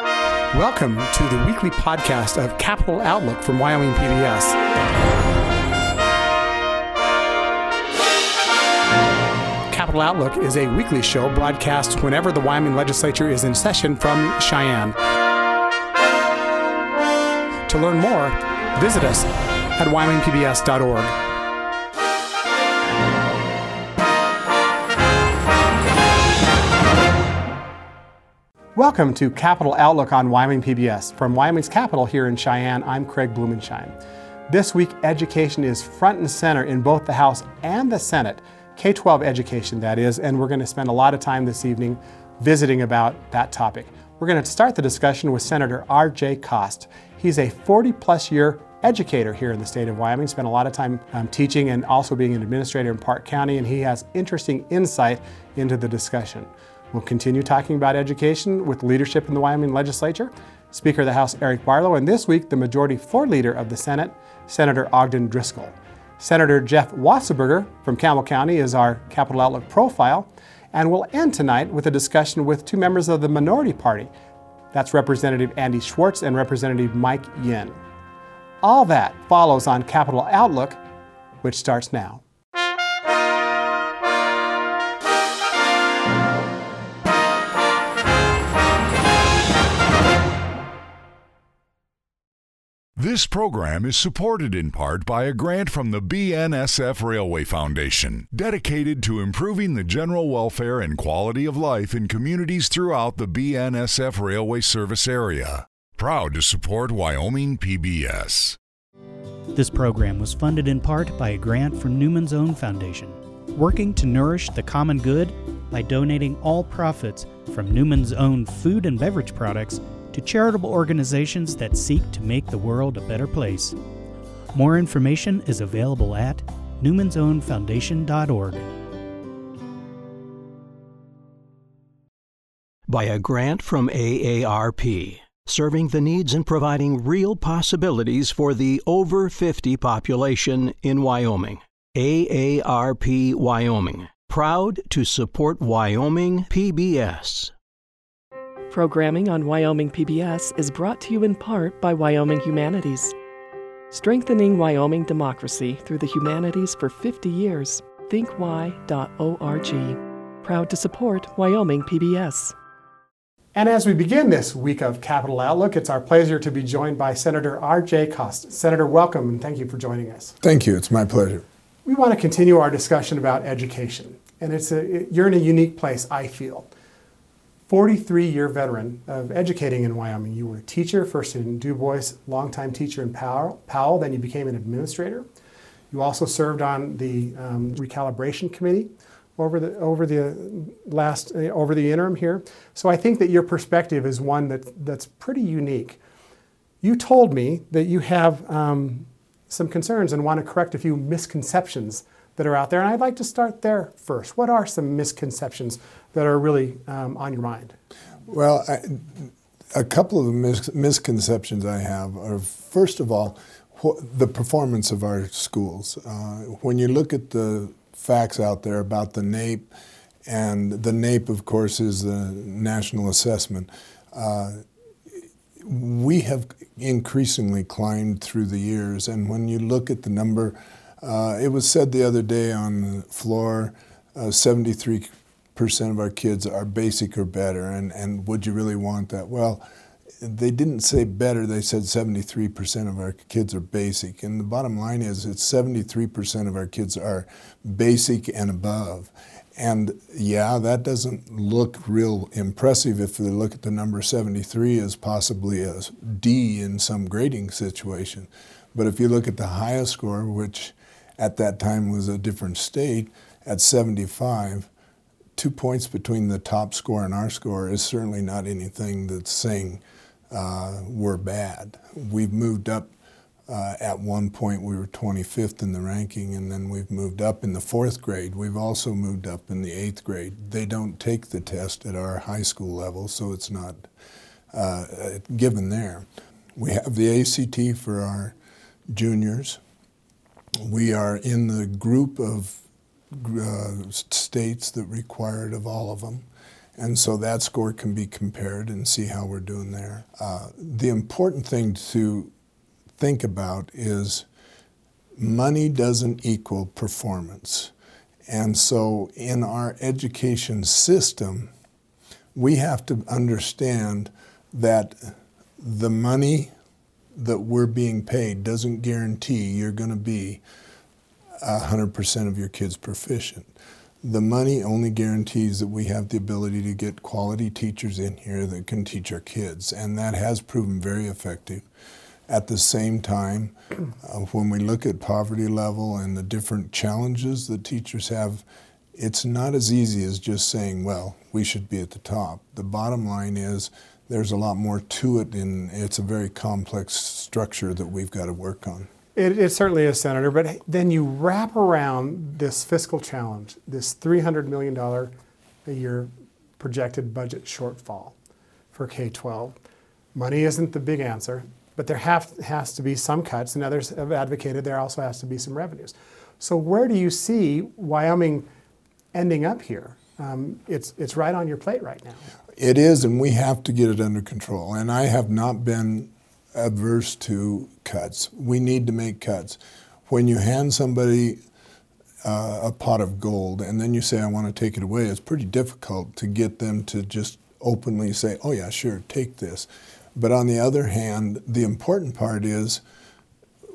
Welcome to the weekly podcast of Capital Outlook from Wyoming PBS. Capital Outlook is a weekly show broadcast whenever the Wyoming legislature is in session from Cheyenne. To learn more, visit us at wyomingpbs.org. Welcome to Capital Outlook on Wyoming PBS. From Wyoming's capital here in Cheyenne, I'm Craig Blumenshine. This week, education is front and center in both the House and the Senate, K 12 education, that is, and we're going to spend a lot of time this evening visiting about that topic. We're going to start the discussion with Senator R.J. Kost. He's a 40 plus year educator here in the state of Wyoming, spent a lot of time um, teaching and also being an administrator in Park County, and he has interesting insight into the discussion. We'll continue talking about education with leadership in the Wyoming legislature, Speaker of the House Eric Barlow, and this week the Majority Floor Leader of the Senate, Senator Ogden Driskill. Senator Jeff Wasserburger from Campbell County is our Capital Outlook profile, and we'll end tonight with a discussion with two members of the minority party. That's Representative Andy Schwartz and Representative Mike Yin. All that follows on Capital Outlook, which starts now. This program is supported in part by a grant from the BNSF Railway Foundation, dedicated to improving the general welfare and quality of life in communities throughout the BNSF Railway Service area. Proud to support Wyoming PBS. This program was funded in part by a grant from Newman's Own Foundation, working to nourish the common good by donating all profits from Newman's Own food and beverage products to charitable organizations that seek to make the world a better place. More information is available at newmansownfoundation.org. By a grant from AARP, serving the needs and providing real possibilities for the over 50 population in Wyoming. AARP Wyoming, proud to support Wyoming PBS. Programming on Wyoming PBS is brought to you in part by Wyoming Humanities. Strengthening Wyoming democracy through the humanities for 50 years. ThinkWY.org. Proud to support Wyoming PBS. And as we begin this week of Capital Outlook, it's our pleasure to be joined by Senator R.J. Kost. Senator, welcome and thank you for joining us. Thank you. It's my pleasure. We want to continue our discussion about education. And it's a, you're in a unique place, I feel. 43 year veteran of educating in Wyoming. You were a teacher, first in Dubois, longtime teacher in Powell, Powell, then you became an administrator. You also served on the um, recalibration committee over the over the last uh, over the interim here. So I think that your perspective is one that that's pretty unique. You told me that you have um, some concerns and want to correct a few misconceptions that are out there, and I'd like to start there first. What are some misconceptions that are really um, on your mind? Well, I, a couple of mis- misconceptions I have are first of all, wh- the performance of our schools. Uh, when you look at the facts out there about the NAEP, and the NAEP, of course, is the national assessment. Uh, we have increasingly climbed through the years, and when you look at the number, uh, it was said the other day on the floor, uh, 73 percent of our kids are basic or better, and, and would you really want that? Well, they didn't say better, they said 73% of our kids are basic. And the bottom line is it's 73% of our kids are basic and above. And yeah, that doesn't look real impressive if they look at the number 73 as possibly a D in some grading situation. But if you look at the highest score, which at that time was a different state, at 75, two points between the top score and our score is certainly not anything that's saying uh, we're bad. We've moved up. Uh, at one point, we were 25th in the ranking, and then we've moved up in the fourth grade. We've also moved up in the eighth grade. They don't take the test at our high school level, so it's not uh, given there. We have the ACT for our juniors. We are in the group of uh, states that require it of all of them. And so that score can be compared and see how we're doing there. Uh, the important thing to think about is money doesn't equal performance. And so in our education system, we have to understand that the money that we're being paid doesn't guarantee you're going to be 100% of your kids proficient. The money only guarantees that we have the ability to get quality teachers in here that can teach our kids, and that has proven very effective. At the same time, uh, when we look at poverty level and the different challenges that teachers have, it's not as easy as just saying, well, we should be at the top. The bottom line is there's a lot more to it, and it's a very complex structure that we've got to work on. It, it, certainly is, Senator. But then you wrap around this fiscal challenge, this $300 million a year projected budget shortfall for K 12. Money isn't the big answer, but there have, has to be some cuts, and others have advocated there also has to be some revenues. So, where do you see Wyoming ending up here? Um, it's, it's right on your plate right now. It is, and we have to get it under control. And I have not been adverse to cuts. We need to make cuts. When you hand somebody uh, a pot of gold and then you say, I want to take it away, it's pretty difficult to get them to just openly say, oh, yeah, sure, take this. But on the other hand, the important part is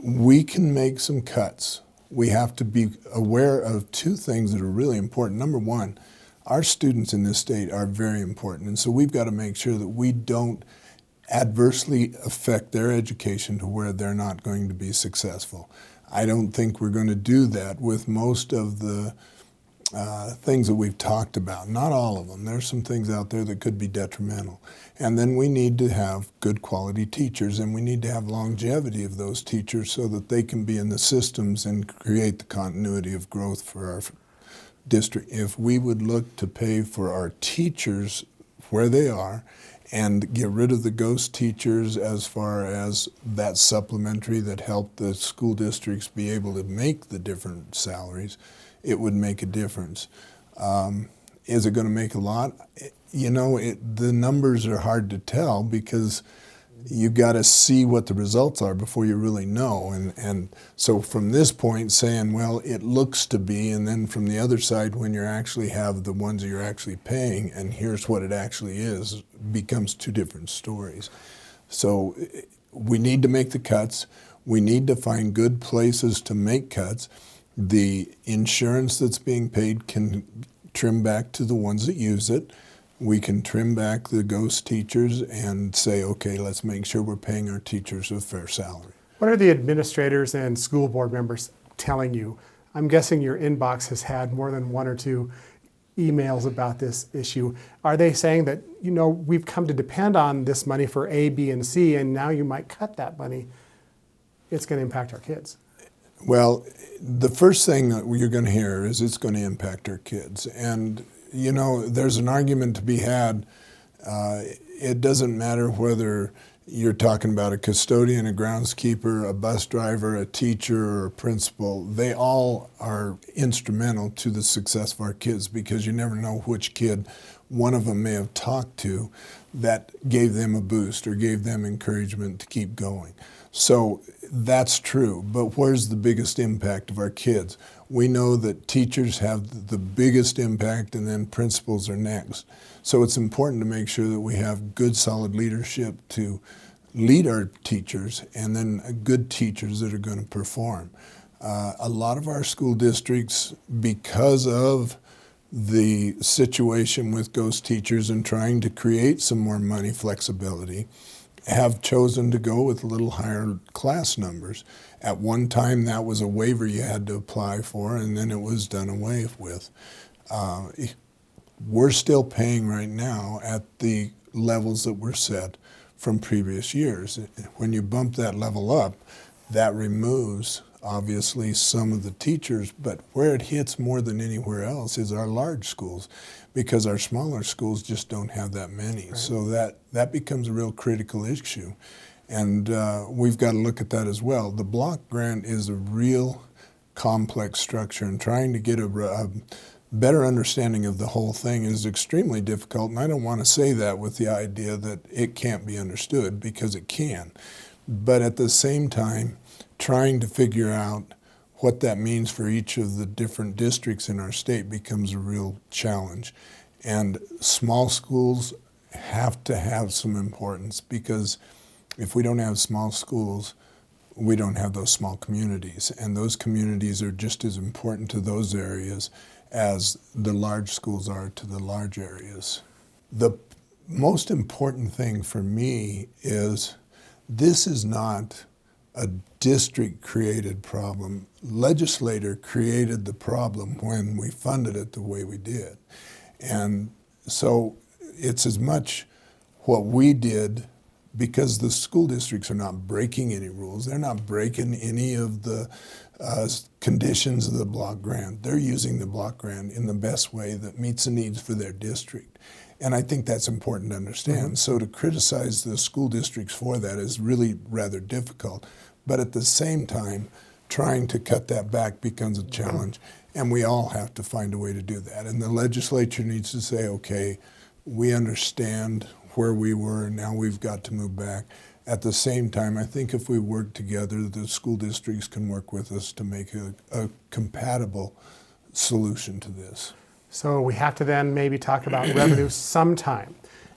we can make some cuts. We have to be aware of two things that are really important. Number one, our students in this state are very important. And so we've got to make sure that we don't adversely affect their education to where they're not going to be successful. I don't think we're going to do that with most of the uh, things that we've talked about. Not all of them. There's some things out there that could be detrimental. And then we need to have good quality teachers and we need to have longevity of those teachers so that they can be in the systems and create the continuity of growth for our district. If we would look to pay for our teachers where they are and get rid of the ghost teachers as far as that supplementary that helped the school districts be able to make the different salaries, it would make a difference. Um, is it going to make a lot? You know, it, the numbers are hard to tell because you got to see what the results are before you really know. And, and so from this point, saying, well, it looks to be, and then from the other side, when you actually have the ones that you're actually paying, and here's what it actually is, becomes two different stories. So we need to make the cuts. We need to find good places to make cuts. The insurance that's being paid can trim back to the ones that use it we can trim back the ghost teachers and say, okay, let's make sure we're paying our teachers a fair salary. What are the administrators and school board members telling you? I'm guessing your inbox has had more than one or two emails about this issue. Are they saying that, you know, we've come to depend on this money for A, B, and C, and now you might cut that money? It's going to impact our kids. Well, the first thing that you're going to hear is it's going to impact our kids. And you know, there's an argument to be had. Uh, it doesn't matter whether you're talking about a custodian, a groundskeeper, a bus driver, a teacher, or a principal. They all are instrumental to the success of our kids because you never know which kid one of them may have talked to that gave them a boost or gave them encouragement to keep going. So that's true, but where's the biggest impact of our kids? We know that teachers have the biggest impact and then principals are next. So it's important to make sure that we have good, solid leadership to lead our teachers and then good teachers that are going to perform. Uh, a lot of our school districts, because of the situation with ghost teachers and trying to create some more money flexibility, have chosen to go with a little higher class numbers. At one time, that was a waiver you had to apply for, and then it was done away with. Uh, we're still paying right now at the levels that were set from previous years. When you bump that level up, that removes obviously some of the teachers, but where it hits more than anywhere else is our large schools because our smaller schools just don't have that many. Right. So that, that becomes a real critical issue. And uh, we've got to look at that as well. The block grant is a real complex structure, and trying to get a, a better understanding of the whole thing is extremely difficult. And I don't want to say that with the idea that it can't be understood because it can. But at the same time, trying to figure out what that means for each of the different districts in our state becomes a real challenge. And small schools have to have some importance because if we don't have small schools, we don't have those small communities. And those communities are just as important to those areas as the large schools are to the large areas. The most important thing for me is this is not a district created problem. Legislator created the problem when we funded it the way we did. And so it's as much what we did because the school districts are not breaking any rules. They're not breaking any of the uh, conditions of the block grant. They're using the block grant in the best way that meets the needs for their district. And I think that's important to understand. Mm-hmm. So to criticize the school districts for that is really rather difficult. But at the same time, trying to cut that back becomes a mm-hmm. challenge. And we all have to find a way to do that. And the legislature needs to say, okay, we understand where we were, and now we've got to move back. At the same time, I think if we work together, the school districts can work with us to make a, a compatible solution to this. So we have to then maybe talk about revenue sometime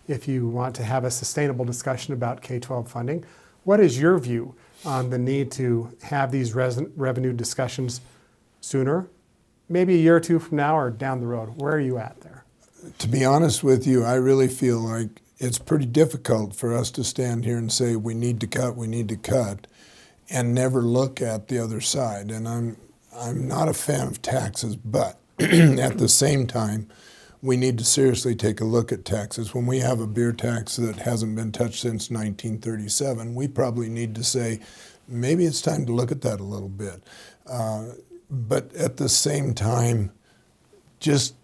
if you want to have a sustainable discussion about K 12 funding. What is your view on the need to have these res- revenue discussions sooner? Maybe a year or two from now or down the road? Where are you at there? To be honest with you, I really feel like it's pretty difficult for us to stand here and say we need to cut, we need to cut, and never look at the other side. And I'm I'm not a fan of taxes, but at the same time, we need to seriously take a look at taxes. When we have a beer tax that hasn't been touched since 1937, we probably need to say maybe it's time to look at that a little bit. Uh, but at the same time, just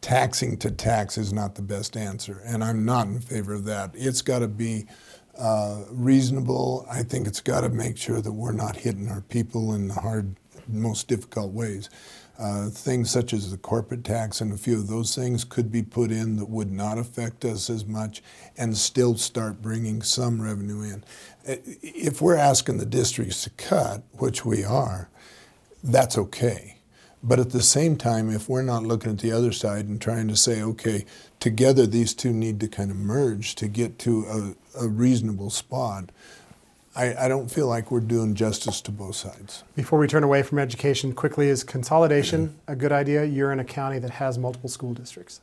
taxing to tax is not the best answer, and I'm not in favor of that. It's got to be uh, reasonable. I think it's got to make sure that we're not hitting our people in the hard, most difficult ways. Uh, things such as the corporate tax and a few of those things could be put in that would not affect us as much and still start bringing some revenue in. If we're asking the districts to cut, which we are, that's okay. But at the same time, if we're not looking at the other side and trying to say, okay, together these two need to kind of merge to get to a, a reasonable spot, I, I, don't feel like we're doing justice to both sides. Before we turn away from education, quickly, is consolidation a good idea? You're in a county that has multiple school districts.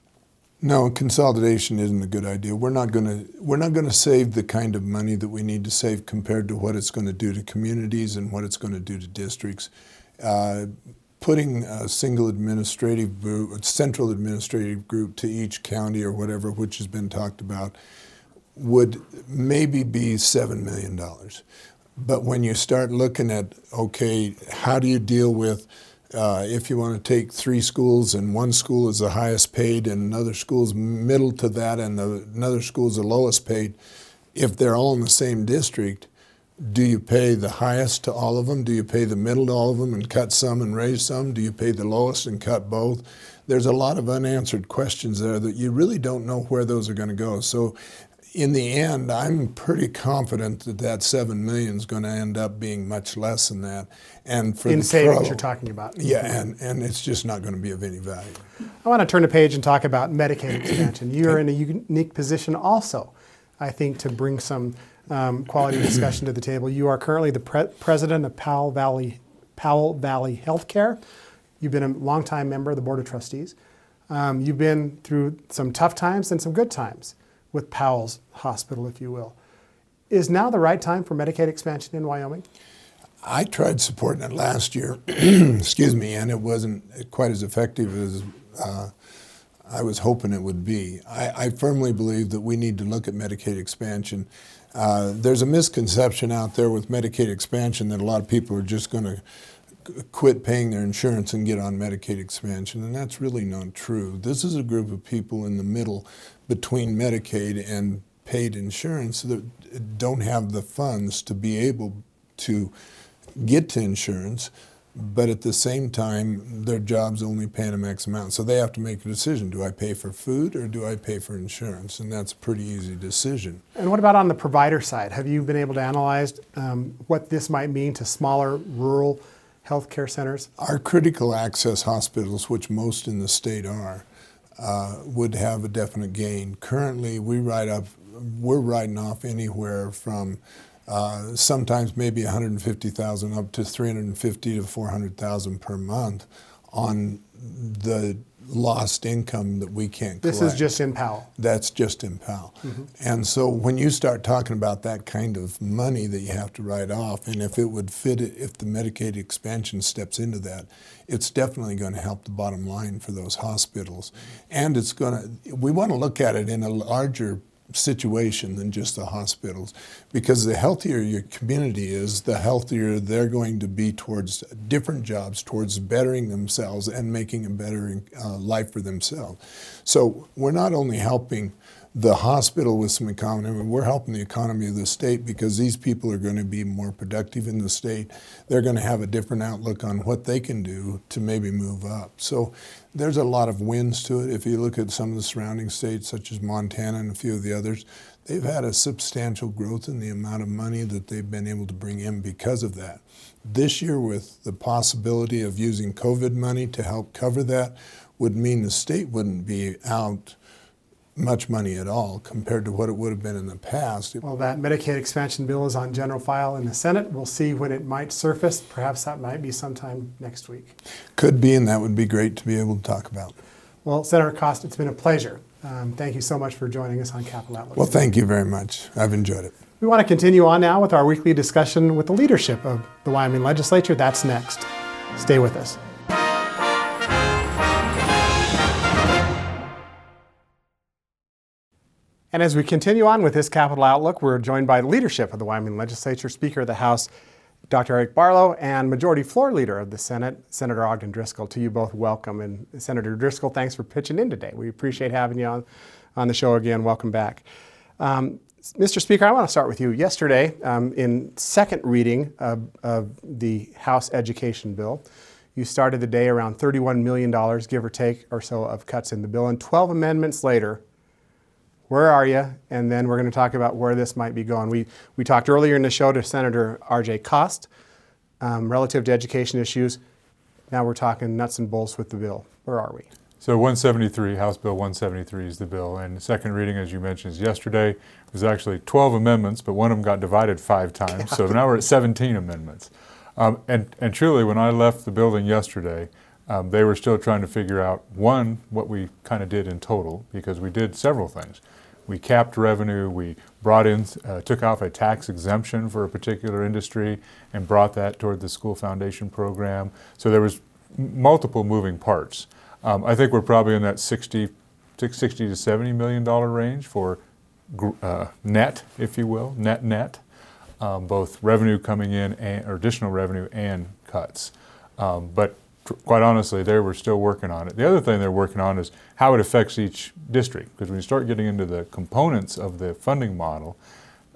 No, consolidation isn't a good idea. We're not going to we're not going to save the kind of money that we need to save compared to what it's going to do to communities and what it's going to do to districts. Uh, putting a single administrative group, central administrative group to each county or whatever, which has been talked about, would maybe be $7 million. But when you start looking at, okay, how do you deal with uh, if you want to take three schools and one school is the highest paid and another school is middle to that and the, another school is the lowest paid, if they're all in the same district, do you pay the highest to all of them? Do you pay the middle to all of them and cut some and raise some? Do you pay the lowest and cut both? There's a lot of unanswered questions there that you really don't know where those are going to go. So, in the end, I'm pretty confident that that seven million is going to end up being much less than that. And for in the savings pro, you're talking about, yeah, and, and it's just not going to be of any value. I want to turn the page and talk about Medicaid expansion. You're in a unique position also, I think, to bring some um, quality discussion to the table. You are currently the pre- president of Powell Valley, Powell Valley Healthcare. You've been a longtime member of the Board of Trustees. Um, you've been through some tough times and some good times with Powell's Hospital, if you will. Is now the right time for Medicaid expansion in Wyoming? I tried supporting it last year, excuse me, and it wasn't quite as effective as uh, I was hoping it would be. I, I, firmly believe that we need to look at Medicaid expansion uh, there's a misconception out there with Medicaid expansion that a lot of people are just going to quit paying their insurance and get on Medicaid expansion, and that's really not true. This is a group of people in the middle between Medicaid and paid insurance that don't have the funds to be able to get to insurance. but at the same time, their job's only paying them X amount. So they have to make a decision do I pay for food or do I pay for insurance? And that's a pretty easy decision. And what about on the provider side? Have you been able to analyze um, what this might mean to smaller rural healthcare centers? Our critical access hospitals, which most in the state are, uh, would have a definite gain. Currently, we write up, we're writing off anywhere from uh, sometimes maybe 150,000 up to 350 to 400,000 per month on the lost income that we can't This is just in Powell. That's just in Powell. Mm-hmm. And so when you start talking about that kind of money that you have to write off, and if it would fit it, if the Medicaid expansion steps into that, it's definitely going to help the bottom line for those hospitals. And it's going to, we want to look at it in a larger situation than just the hospitals. Because the healthier your community is, the healthier they're going to be towards different jobs, towards bettering themselves and making a better uh, life for themselves. So we're not only helping the hospital with some economy. We're helping the economy of the state because these people are going to be more productive in the state. They're going to have a different outlook on what they can do to maybe move up. So there's a lot of wins to it. If you look at some of the surrounding states, such as Montana and a few of the others, they've had a substantial growth in the amount of money that they've been able to bring in because of that. This year, with the possibility of using COVID money to help cover that, would mean the state wouldn't be out much money at all compared to what it would have been in the past. Well, that Medicaid expansion bill is on general file in the Senate. We'll see when it might surface. Perhaps that might be sometime next week. Could be, and that would be great to be able to talk about. Well, Senator Kost, it's been a pleasure. Um, thank you so much for joining us on Capital Outlook. Well, thank you very much. I've enjoyed it. We want to continue on now with our weekly discussion with the leadership of the Wyoming legislature. That's next. Stay with us. And as we continue on with this Capital Outlook, we're joined by the leadership of the Wyoming Legislature, Speaker of the House, Dr. Eric Barlow, and Majority Floor Leader of the Senate, Senator Ogden Driskill. To you both, welcome. And Senator Driskill, thanks for pitching in today. We appreciate having you on, on the show again. Welcome back. Um, Mr. Speaker, I want to start with you. Yesterday, um, in second reading of, of, the House Education Bill, you started the day around $31 million, give or take, or so, of cuts in the bill. And 12 amendments later, where are you? And then we're going to talk about where this might be going. We, we talked earlier in the show to Senator R.J. Kost um, relative to education issues. Now we're talking nuts and bolts with the bill. Where are we? So 173, House Bill 173 is the bill. And second reading, as you mentioned, yesterday was actually 12 amendments, but one of them got divided five times. So now we're at 17 amendments. Um, and, and truly, when I left the building yesterday, um, they were still trying to figure out, one, what we kind of did in total, because we did several things we capped revenue, we brought in, uh, took off a tax exemption for a particular industry and brought that toward the school foundation program. So there was m- multiple moving parts. Um, I think we're probably in that 60, 60 to 70 million dollar range for uh, net, if you will, net net, um, both revenue coming in and, or additional revenue and cuts. Um, but quite honestly, they were still working on it. The other thing they're working on is how it affects each district, because when you start getting into the components of the funding model,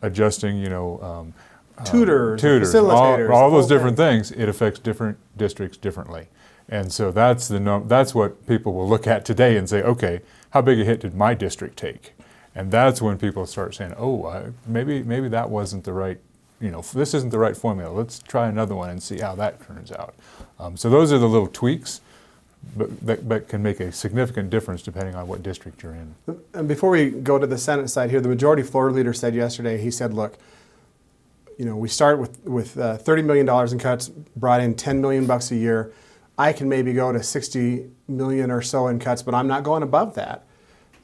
adjusting, you know, um, tutors, um, tutors, all, all those different things, it affects different districts differently. And so that's the no, that's what people will look at today and say, okay, how big a hit did my district take? And that's when people start saying, oh, I, maybe maybe that wasn't the right you know, this isn't the right formula. Let's try another one and see how that turns out. Um, so those are the little tweaks, but that, that, can make a significant difference depending on what district you're in. And before we go to the Senate side here, the majority floor leader said yesterday, he said, look, you know, we start with, with uh, $30 million in cuts, brought in 10 million bucks a year. I can maybe go to 60 million or so in cuts, but I'm not going above that.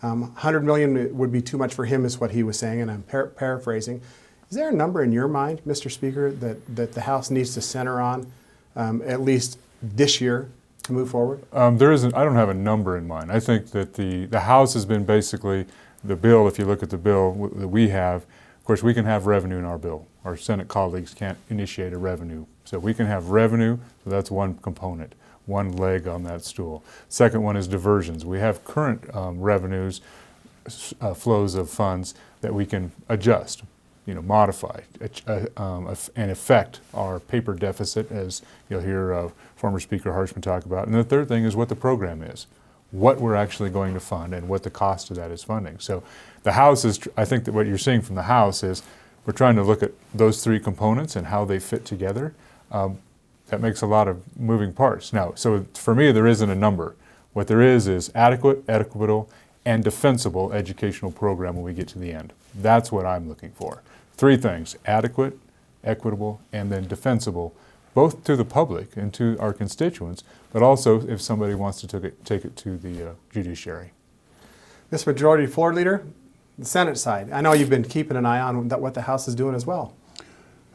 Um, 100 million would be too much for him, is what he was saying, and I'm par- paraphrasing. Is there a number in your mind, Mr. Speaker, that, that the House needs to center on, um, at least this year, to move forward? Um, there isn't. I don't have a number in mind. I think that the the House has been basically the bill. If you look at the bill that we have, of course, we can have revenue in our bill. Our Senate colleagues can't initiate a revenue, so we can have revenue. So that's one component, one leg on that stool. Second one is diversions. We have current um, revenues, uh, flows of funds that we can adjust you know, modify uh, um, and affect our paper deficit, as you'll hear uh, former Speaker Harshman talk about. And the third thing is what the program is, what we're actually going to fund, and what the cost of that is funding. So the House is, I think that what you're seeing from the House is we're trying to look at those three components and how they fit together. Um, that makes a lot of moving parts. Now, so for me, there isn't a number. What there is is adequate, equitable, and defensible educational program when we get to the end. That's what I'm looking for. Three things adequate, equitable, and then defensible, both to the public and to our constituents, but also if somebody wants to take it, take it to the uh, judiciary. Mr. Majority Floor Leader, the Senate side. I know you've been keeping an eye on what the House is doing as well.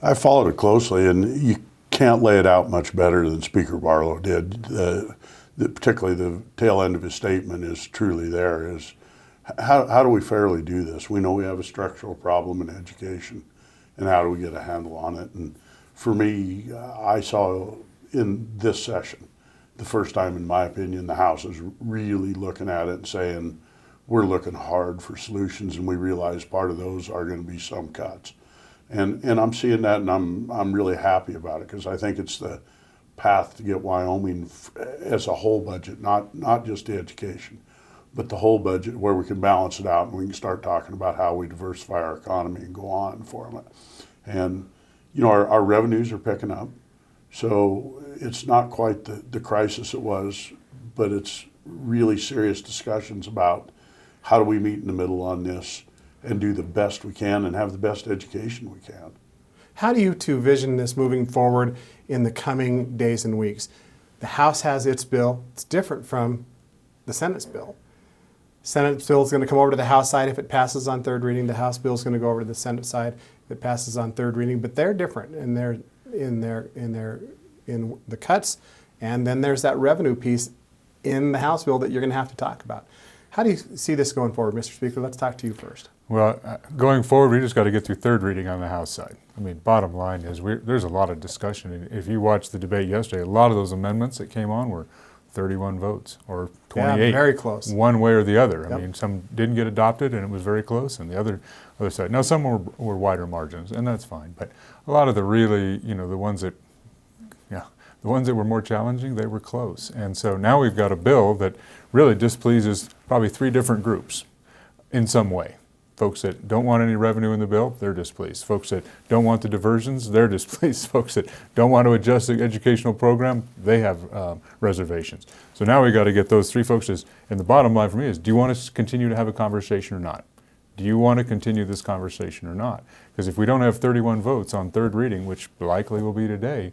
I followed it closely, and you can't lay it out much better than Speaker Barlow did. Uh, particularly the tail end of his statement is truly there. Is how, how do we fairly do this? We know we have a structural problem in education, and how do we get a handle on it? And for me, I saw in this session, the first time, in my opinion, the House is really looking at it and saying, we're looking hard for solutions, and we realize part of those are going to be some cuts. And, and I'm seeing that, and I'm, I'm really happy about it because I think it's the path to get Wyoming as a whole budget, not, not just education but the whole budget where we can balance it out and we can start talking about how we diversify our economy and go on for it. And, you know, our, our revenues are picking up. So it's not quite the, the crisis it was, but it's really serious discussions about how do we meet in the middle on this and do the best we can and have the best education we can. How do you two vision this moving forward in the coming days and weeks? The House has its bill. It's different from the Senate's bill. Senate bill is going to come over to the House side if it passes on third reading. The House bill is going to go over to the Senate side if it passes on third reading. But they're different in their in their in their in the cuts, and then there's that revenue piece in the House bill that you're going to have to talk about. How do you see this going forward, Mr. Speaker? Let's talk to you first. Well, uh, going forward, we just got to get through third reading on the House side. I mean, bottom line is there's a lot of discussion. If you watched the debate yesterday, a lot of those amendments that came on were 31 votes or 28. Yeah, very close. One way or the other. Yep. I mean, some didn't get adopted and it was very close, and the other other side. Now, some were, were wider margins, and that's fine. But a lot of the really, you know, the ones that, yeah, the ones that were more challenging, they were close. And so now we've got a bill that really displeases probably three different groups in some way. Folks that don't want any revenue in the bill, they're displeased. Folks that don't want the diversions, they're displeased. Folks that don't want to adjust the educational program, they have um, reservations. So now we got to get those three folks. Is, and the bottom line for me is, do you want to continue to have a conversation or not? Do you want to continue this conversation or not? Because if we don't have 31 votes on third reading, which likely will be today,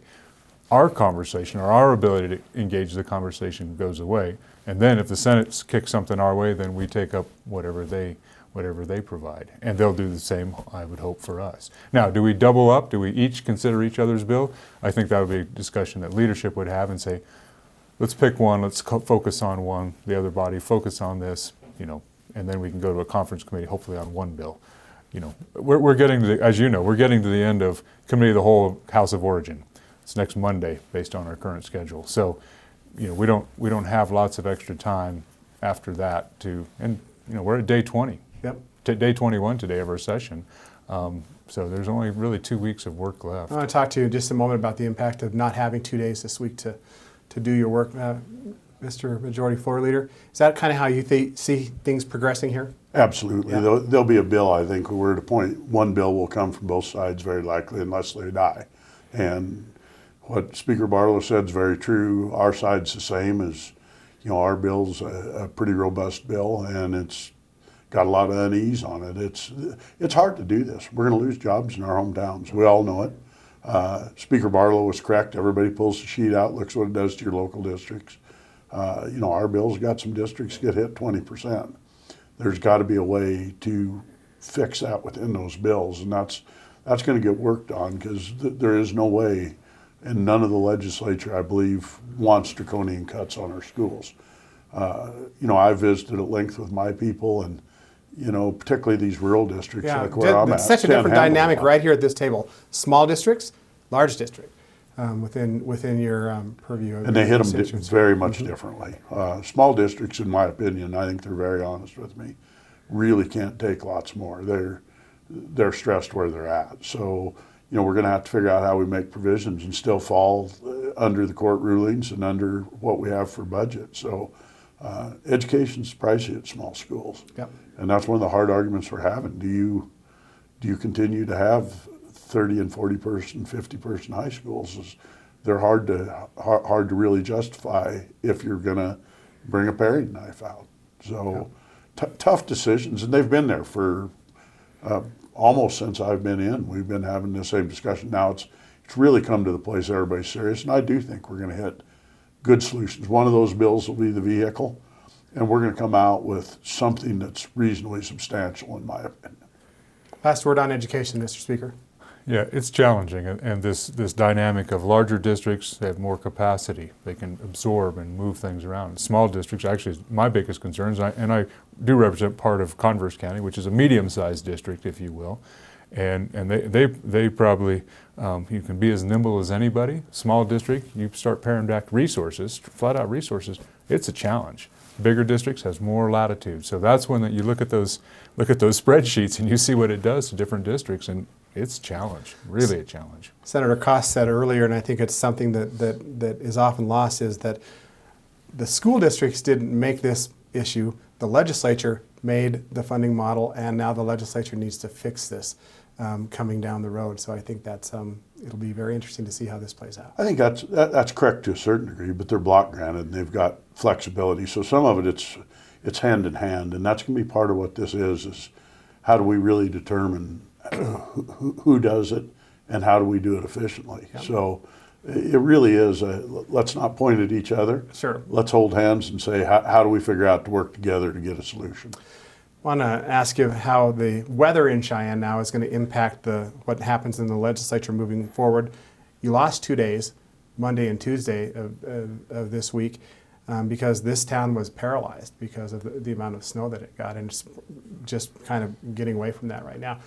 our conversation or our ability to engage the conversation goes away. And then if the Senate kicks something our way, then we take up whatever they whatever they provide. And they'll do the same, I would hope, for us. Now, do we double up? Do we each consider each other's bill? I think that would be a discussion that leadership would have and say, let's pick one, let's co- focus on one, the other body focus on this, you know, and then we can go to a conference committee, hopefully on one bill. You know, we're, we're getting to the, as you know, we're getting to the end of committee of the whole House of Origin. It's next Monday based on our current schedule. So, you know, we don't, we don't have lots of extra time after that to, and, you know, we're at day 20. Yep. T- day 21 today of our session. Um, so there's only really two weeks of work left. I want to talk to you in just a moment about the impact of not having two days this week to, to do your work, uh, Mr. Majority Floor Leader. Is that kind of how you th- see things progressing here? Absolutely. Yeah. There'll, there'll, be a bill, I think, we're at a point, one bill will come from both sides very likely unless they die. And what Speaker Barlow said is very true. Our side's the same as, you know, our bill's a, a pretty robust bill and it's got a lot of unease on it. It's it's hard to do this. We're going to lose jobs in our hometowns. We all know it. Uh, Speaker Barlow was correct. Everybody pulls the sheet out, looks what it does to your local districts. Uh, you know, our bills got some districts get hit 20%. There's got to be a way to fix that within those bills, and that's that's going to get worked on because th- there is no way, and none of the legislature, I believe, wants draconian cuts on our schools. Uh, you know, I visited at length with my people, and you know, particularly these rural districts Yeah, like where di- I'm it's at. such a different dynamic right here at this table. Small districts, large district, um, within within your um, purview. Of And they hit them constituency. very much differently. Uh, small districts, in my opinion, I think they're very honest with me, really can't take lots more. They're they're stressed where they're at. So, you know, we're going to have to figure out how we make provisions and still fall uh, under the court rulings and under what we have for budget. So, uh, education's pricey at small schools, Yep. and that's one of the hard arguments we're having. Do you do you continue to have 30 and 40 person, 50 person high schools? Is, they're hard to hard, hard to really justify if you're going to bring a paring knife out. So t- tough decisions, and they've been there for uh, almost since I've been in. We've been having the same discussion. Now it's it's really come to the place everybody's serious, and I do think we're going to hit good solutions. One of those bills will be the vehicle, and we're going to come out with something that's reasonably substantial, in my opinion. Last word on education, Mr. Speaker. Yeah, it's challenging, and, and this, this dynamic of larger districts they have more capacity. They can absorb and move things around. Small districts, actually, is my biggest concerns, and I, and I do represent part of Converse County, which is a medium-sized district, if you will, and and they they, they probably um, you can be as nimble as anybody. Small district, you start paring back resources, flat out resources. It's a challenge. Bigger districts has more latitude, so that's when that you look at those look at those spreadsheets and you see what it does to different districts, and it's a challenge, really a challenge. Senator Kost said earlier, and I think it's something that, that, that is often lost, is that the school districts didn't make this issue. The legislature made the funding model, and now the legislature needs to fix this um, coming down the road. So I think that's um, it'll be very interesting to see how this plays out. I think that's that, that's correct to a certain degree, but they're block granted and they've got flexibility. So some of it it's it's hand in hand, and that's going to be part of what this is. Is how do we really determine who, who does it and how do we do it efficiently? So it really is. A, let's not point at each other. Sure. Let's hold hands and say how, how do we figure out to work together to get a solution. I want to ask you how the weather in Cheyenne now is going to impact the what happens in the legislature moving forward. You lost two days, Monday and Tuesday of, of, of this week, um, because this town was paralyzed because of the, the, amount of snow that it got, and just, just kind of getting away from that right now.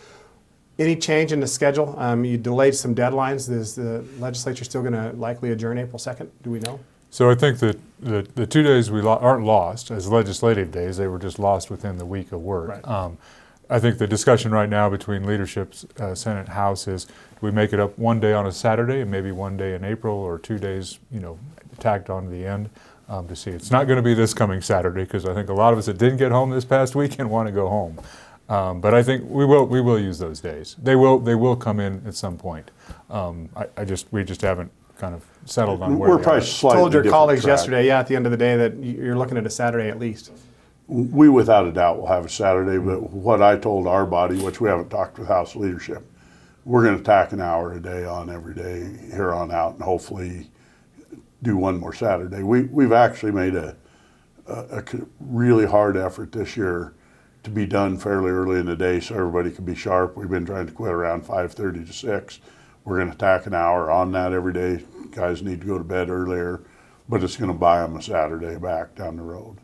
Any change in the schedule? Um, you delayed some deadlines. Is the legislature still going to likely adjourn April 2nd? Do we know? So I think that the, the two days we lo- aren't lost as legislative days; they were just lost within the week of work. Right. Um, I think the discussion right now between leadership, uh, Senate, House is do we make it up one day on a Saturday and maybe one day in April or two days, you know, tacked on to the end um, to see. It's not going to be this coming Saturday because I think a lot of us that didn't get home this past weekend want to go home. Um, but I think we will we will use those days. They will they will come in at some point. Um, I, I just we just haven't kind of settled on where We're they probably are. slightly Told your colleagues track. yesterday, yeah, at the end of the day, that you- you're looking at a Saturday at least. We without a doubt will have a Saturday, but what I told our body, which we haven't talked with House leadership, we're going to tack an hour a day on every day here on out, and hopefully do one more Saturday. We we've actually made a really hard effort this year to be done fairly early in the day so everybody can be sharp. We've been trying to quit around 5:30 to 6. We're going to tack an hour on that every day. Guys need to go to bed earlier, but it's going to buy them a Saturday back down the road.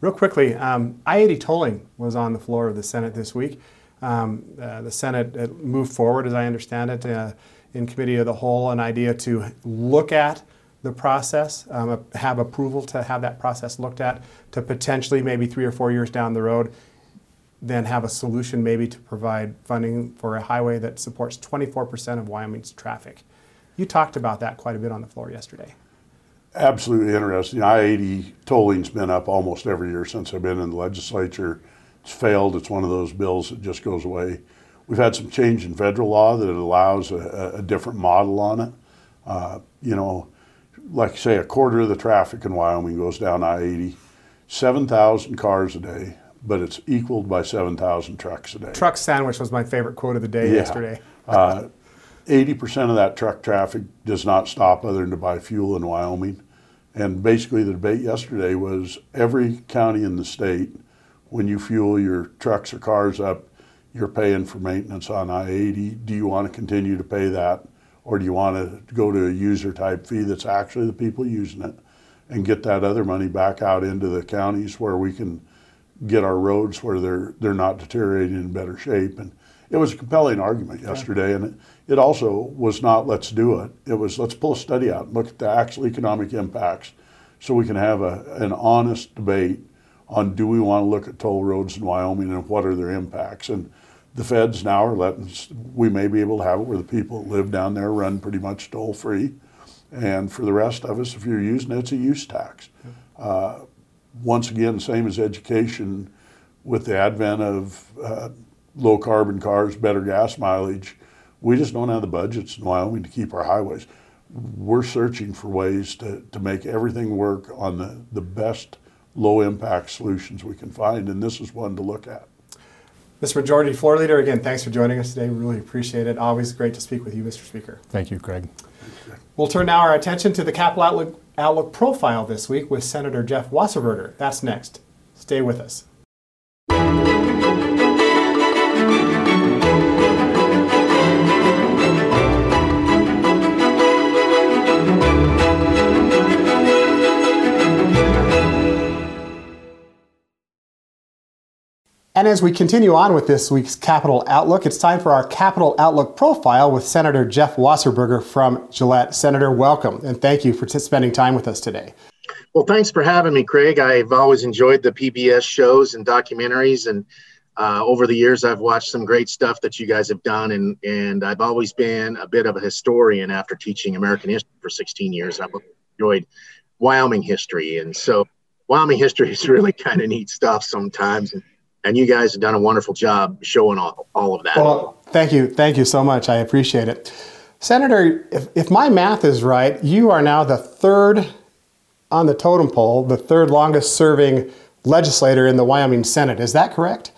Real quickly, um, I-80 tolling was on the floor of the Senate this week. Um, uh, the Senate moved forward, as I understand it, uh, in committee of the whole, an idea to look at the process, um, have approval to have that process looked at, to potentially maybe three or four years down the road, then have a solution maybe to provide funding for a highway that supports 24% of Wyoming's traffic. You talked about that quite a bit on the floor yesterday. Absolutely interesting. I 80 tolling's been up almost every year since I've been in the legislature. It's failed. It's one of those bills that just goes away. We've had some change in federal law that allows a, a different model on it. Uh, you know, like say a quarter of the traffic in Wyoming goes down I 80, 7,000 cars a day, but it's equaled by 7,000 trucks a day. Truck sandwich was my favorite quote of the day Yeah. yesterday. Uh, 80% of that truck traffic does not stop other than to buy fuel in Wyoming. And basically, the debate yesterday was every county in the state, when you fuel your trucks or cars up, you're paying for maintenance on I 80. Do you want to continue to pay that? Or do you want to go to a user type fee that's actually the people using it and get that other money back out into the counties where we can get our roads where they're they're not deteriorating in better shape. And it was a compelling argument yesterday and it, it also was not let's do it. It was let's pull a study out and look at the actual economic impacts so we can have a, an honest debate on do we want to look at toll roads in Wyoming and what are their impacts. And the feds now are letting we may be able to have it where the people that live down there run pretty much toll free. And for the rest of us, if you're using it, it's a use tax. Uh, once again, same as education, with the advent of uh, low carbon cars, better gas mileage, we just don't have the budgets in Wyoming to keep our highways. We're searching for ways to, to make everything work on the, the best low impact solutions we can find, and this is one to look at. Mr. Majority Floor Leader, again, thanks for joining us today. We really appreciate it. Always great to speak with you, Mr. Speaker. Thank you, Craig. We'll turn now our attention to the Capital Outlook, Outlook profile this week with Senator Jeff Wasserburger. That's next. Stay with us. And as we continue on with this week's Capital Outlook, it's time for our Capital Outlook profile with Senator Jeff Wasserburger from Gillette. Senator, welcome and thank you for t- spending time with us today. Well, thanks for having me, Craig. I've always enjoyed the PBS shows and documentaries, and uh, over the years, I've watched some great stuff that you guys have done, and and I've always been a bit of a historian after teaching American history for 16 years. I've enjoyed Wyoming history, and so Wyoming history is really kind of neat stuff sometimes. And, and you guys have done a wonderful job showing all, all of that. Well, thank you. Thank you so much. I appreciate it. Senator, if, if my math is right, you are now the third on the totem pole, the third longest serving legislator in the Wyoming Senate. Is that correct?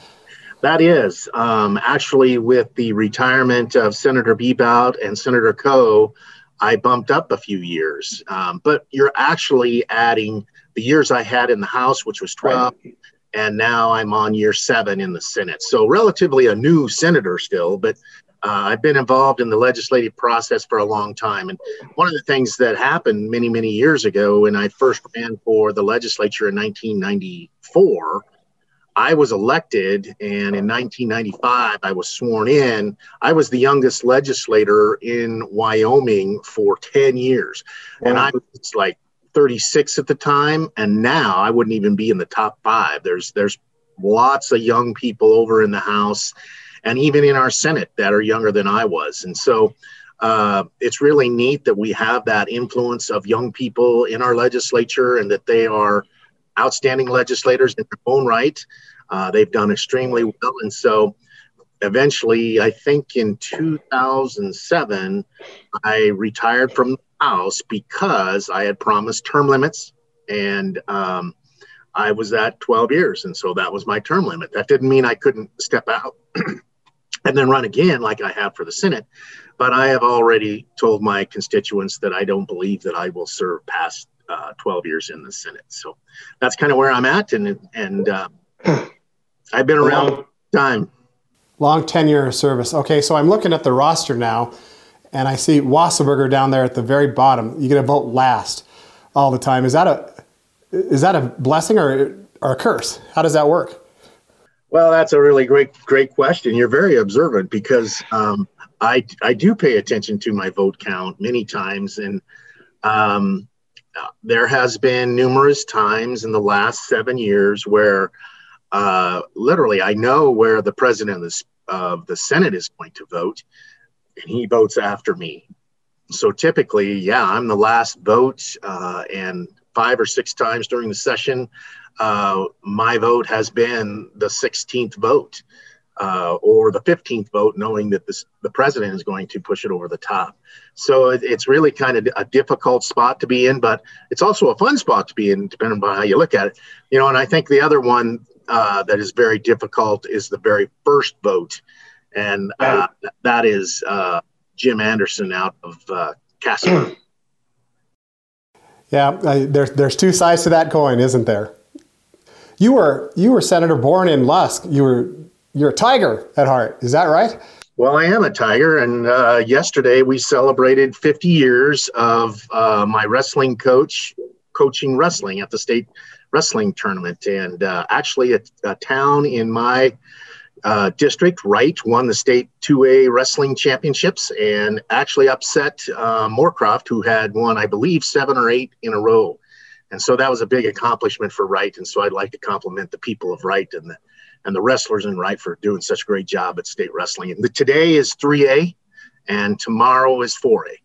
That is. Um, actually, with the retirement of Senator Bebout and Senator Coe, I bumped up a few years. Um, but you're actually adding the years I had in the House, which was 12, right. And now I'm on year seven in the Senate. So, relatively a new senator still, but uh, I've been involved in the legislative process for a long time. And one of the things that happened many, many years ago when I first ran for the legislature in 1994, I was elected, and in 1995, I was sworn in. I was the youngest legislator in Wyoming for 10 years. Wow. And I was like 36 at the time. And now I wouldn't even be in the top five. There's, there's lots of young people over in the House and even in our Senate that are younger than I was. And so uh, it's really neat that we have that influence of young people in our legislature and that they are outstanding legislators in their own right. Uh, they've done extremely well. And so eventually, I think in 2007, I retired from the House because I had promised term limits. And um, I was at 12 years. And so that was my term limit. That didn't mean I couldn't step out. and then run again like I have for the Senate. But I have already told my constituents that I don't believe that I will serve past uh, 12 years in the Senate. So that's kind of where I'm at, and and uh, I've been around long, time. Long tenure of service. Okay, so I'm looking at the roster now, and I see Wasserburger down there at the very bottom. You get to vote last all the time. Is that a is that a blessing or or a curse? How does that work? Well, that's a really great, great question. You're very observant because um, I I do pay attention to my vote count many times, and um, there has been numerous times in the last seven years where uh, literally I know where the president of the, of the Senate is going to vote, and he votes after me. So typically, yeah, I'm the last vote, uh, and five or six times during the session, uh, my vote has been the 16th vote uh, or the 15th vote, knowing that this, the president is going to push it over the top. So it, it's really kind of a difficult spot to be in, but it's also a fun spot to be in, depending on how you look at it. You know, and I think the other one uh, that is very difficult is the very first vote, and uh, that is uh, Jim Anderson out of uh, Casper. Yeah, there's there's two sides to that coin, isn't there? You were you were senator born in Lusk. You were you're a tiger at heart. Is that right? Well, I am a tiger, and uh, yesterday we celebrated 50 years of uh, my wrestling coach coaching wrestling at the state wrestling tournament. And uh, actually, a, a, town in my uh, district, Wright, won the state 2A wrestling championships and actually upset uh, Moorcroft, who had won, I believe, seven or eight in a row. And so that was a big accomplishment for Wright. And so I'd like to compliment the people of Wright and the and the wrestlers in Wright for doing such a great job at state wrestling. And the, today is 3A, and tomorrow is 4A.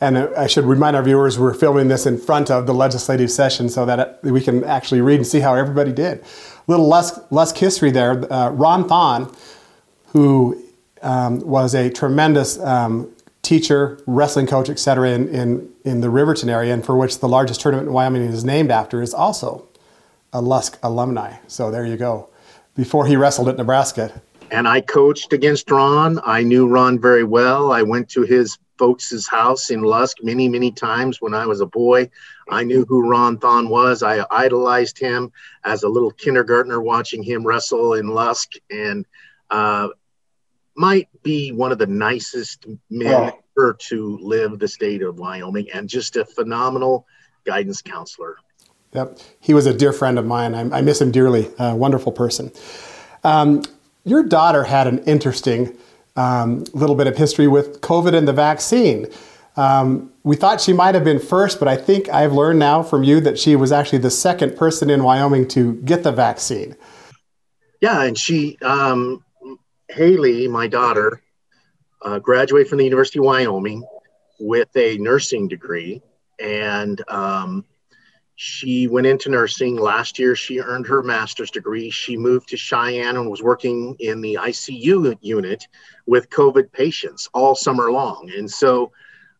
And uh, I should remind our viewers we're filming this in front of the legislative session so that we can actually read and see how everybody did. Little less, less history there. Uh, Ron Thon, who um, was a tremendous um, teacher, wrestling coach, etc., in, in, in the Riverton area, and for which the largest tournament in Wyoming is named after, is also a Lusk alumni. So there you go. Before he wrestled at Nebraska. And I coached against Ron. I knew Ron very well. I went to his folks' house in Lusk many, many times when I was a boy. I knew who Ron Thon was. I idolized him as a little kindergartner watching him wrestle in Lusk and uh, might be one of the nicest men oh. ever to live the state of Wyoming and just a phenomenal guidance counselor. Yep. He was a dear friend of mine. I, I miss him dearly. A wonderful person. Um, your daughter had an interesting um, a little bit of history with COVID and the vaccine. Um, we thought she might have been first, but I think I've learned now from you that she was actually the second person in Wyoming to get the vaccine. Yeah, and she, um, Haley, my daughter, uh, graduated from the University of Wyoming with a nursing degree, and um, she went into nursing. Last year, she earned her master's degree. She moved to Cheyenne and was working in the ICU unit with COVID patients all summer long. And so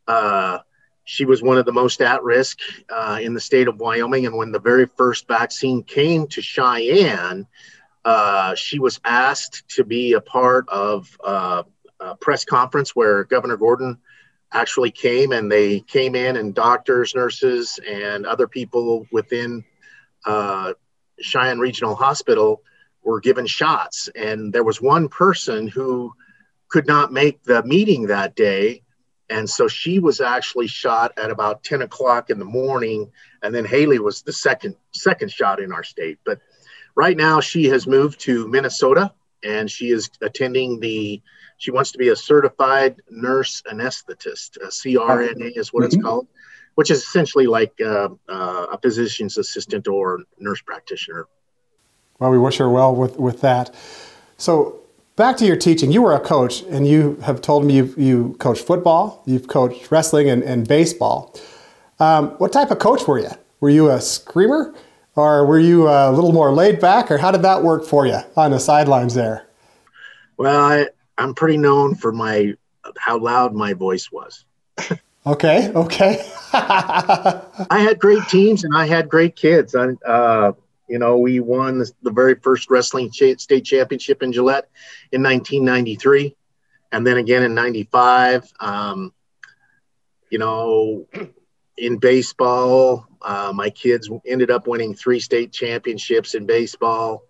uh, she was one of the most at risk uh, in the state of Wyoming. And when the very first vaccine came to Cheyenne, uh, she was asked to be a part of uh, a press conference where Governor Gordon actually came and they came in and doctors, nurses, and other people within uh, Cheyenne Regional Hospital were given shots. And there was one person who could not make the meeting that day. And so she was actually shot at about 10 o'clock in the morning. And then Haley was the second second shot in our state. But right now she has moved to Minnesota and she is attending the she wants to be a certified nurse anesthetist. A CRNA is what mm-hmm. it's called, which is essentially like uh, uh, a physician's assistant or nurse practitioner. Well, we wish her well with, with that. So, back to your teaching. You were a coach, and you have told me you've, you coached football, you've coached wrestling and, and baseball. Um, what type of coach were you? Were you a screamer? Or were you a little more laid back, or how did that work for you on the sidelines there? Well, I, I'm pretty known for my how loud my voice was. okay, okay. I had great teams and I had great kids. I, uh, you know, we won the, the very first wrestling cha- state championship in Gillette in 1993, and then again in '95. Um, you know, in baseball, uh, my kids ended up winning three state championships in baseball.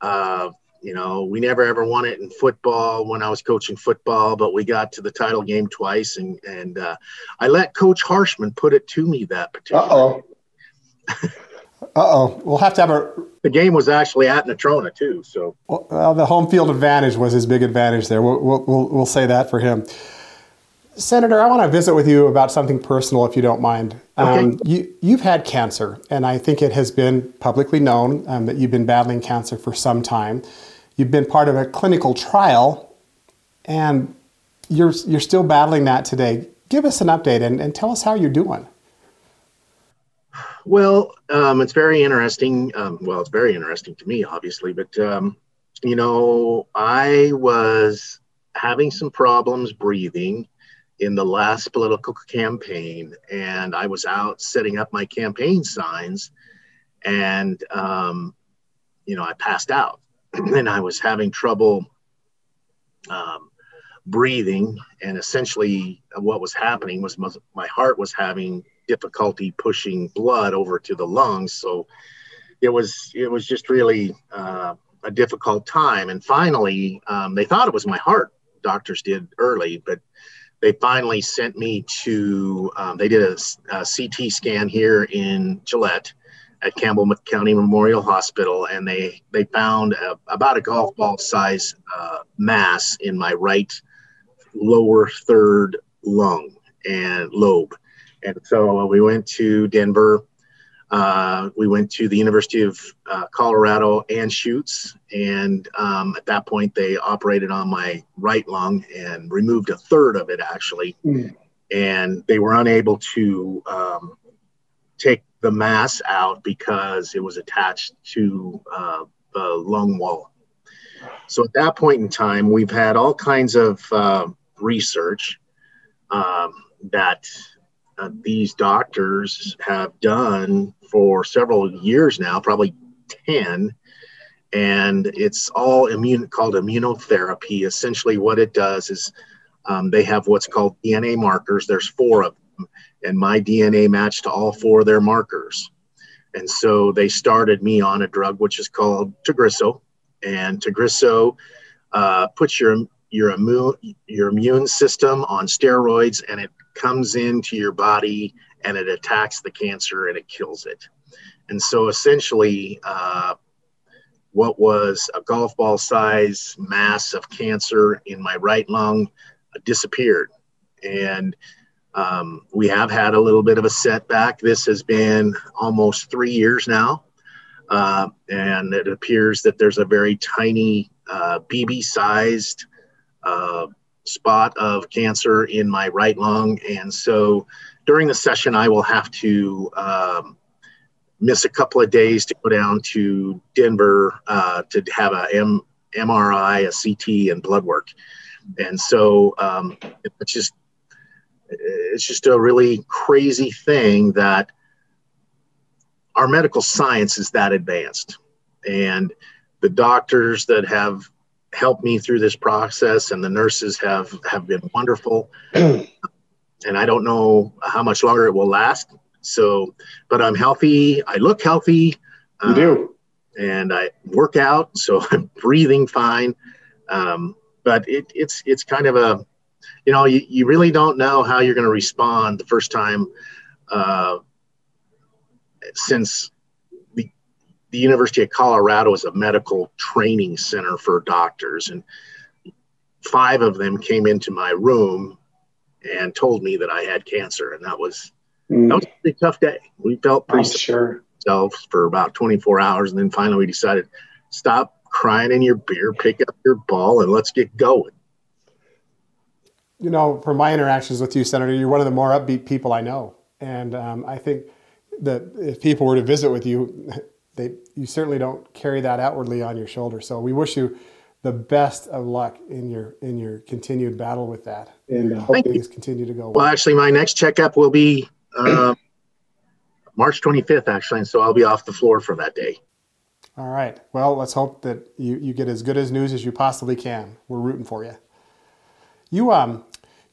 Uh, you know, we never ever won it in football when I was coaching football, but we got to the title game twice, and and uh, I let Coach Harshman put it to me that particular. Uh oh. uh oh. We'll have to have a. The game was actually at Natrona too, so. Well, the home field advantage was his big advantage there. We'll we'll we'll say that for him. Senator, I want to visit with you about something personal, if you don't mind. Okay. Um, you, you've had cancer, and I think it has been publicly known um, that you've been battling cancer for some time. You've been part of a clinical trial, and you're, you're still battling that today. Give us an update and, and tell us how you're doing. Well, um, it's very interesting. Um, well, it's very interesting to me, obviously, but um, you know, I was having some problems breathing in the last political campaign, and I was out setting up my campaign signs, and um, you know, I passed out, and I was having trouble um, breathing, and essentially, what was happening was my heart was having difficulty pushing blood over to the lungs, so it was it was just really uh, a difficult time. And finally, um, they thought it was my heart. Doctors did early, but they finally sent me to, um, they did a, a, CT scan here in Gillette at Campbell County Memorial Hospital, and they, they found a, about a golf ball size uh, mass in my right lower third lung and lobe. And so we went to Denver. Uh, we went to the University of uh, Colorado Anschutz, and um, at that point, they operated on my right lung and removed a third of it actually. Mm. And they were unable to um, take the mass out because it was attached to uh, the lung wall. So at that point in time, we've had all kinds of uh, research um, that these doctors have done for several years now, probably 10. And it's all immune called immunotherapy. Essentially, what it does is um, they have what's called DNA markers. There's four of them, and my DNA matched to all four of their markers. And so they started me on a drug which is called Tagrisso, and Tagrisso uh, puts your your immune your immune system on steroids, and it comes into your body and it attacks the cancer and it kills it. And so essentially, uh, what was a golf ball size mass of cancer in my right lung disappeared. And um, we have had a little bit of a setback. This has been almost three years now. Uh, and it appears that there's a very tiny uh, BB sized uh, spot of cancer in my right lung. And so during the session, I will have to um, miss a couple of days to go down to Denver uh, to have a M- MRI, a CT, and blood work. And so um, it's just it's just a really crazy thing that our medical science is that advanced, and the doctors that have helped me through this process and the nurses have have been wonderful. And i don't know how much longer it will last. So but i'm healthy. I look healthy you do. um, and i work out so i'm breathing fine. Um, but it, it's it's kind of a you know you, you really don't know how you're going to respond the first time uh, since the University of Colorado is a medical training center for doctors, and five of them came into my room and told me that I had cancer, and that was mm. that was a pretty tough day. We felt pretty sure ourselves for about 24 hours, and then finally we decided stop crying in your beer, pick up your ball, and let's get going. You know, from my interactions with you, Senator, you're one of the more upbeat people I know, and um, I think that if people were to visit with you, they you certainly don't carry that outwardly on your shoulder. So we wish you the best of luck in your in your continued battle with that, and uh, hope things continue to go well. Well, actually, my next checkup will be uh, March 25th, actually, and so I'll be off the floor for that day. All right. Well, let's hope that you, you get as good as news as you possibly can. We're rooting for you. You um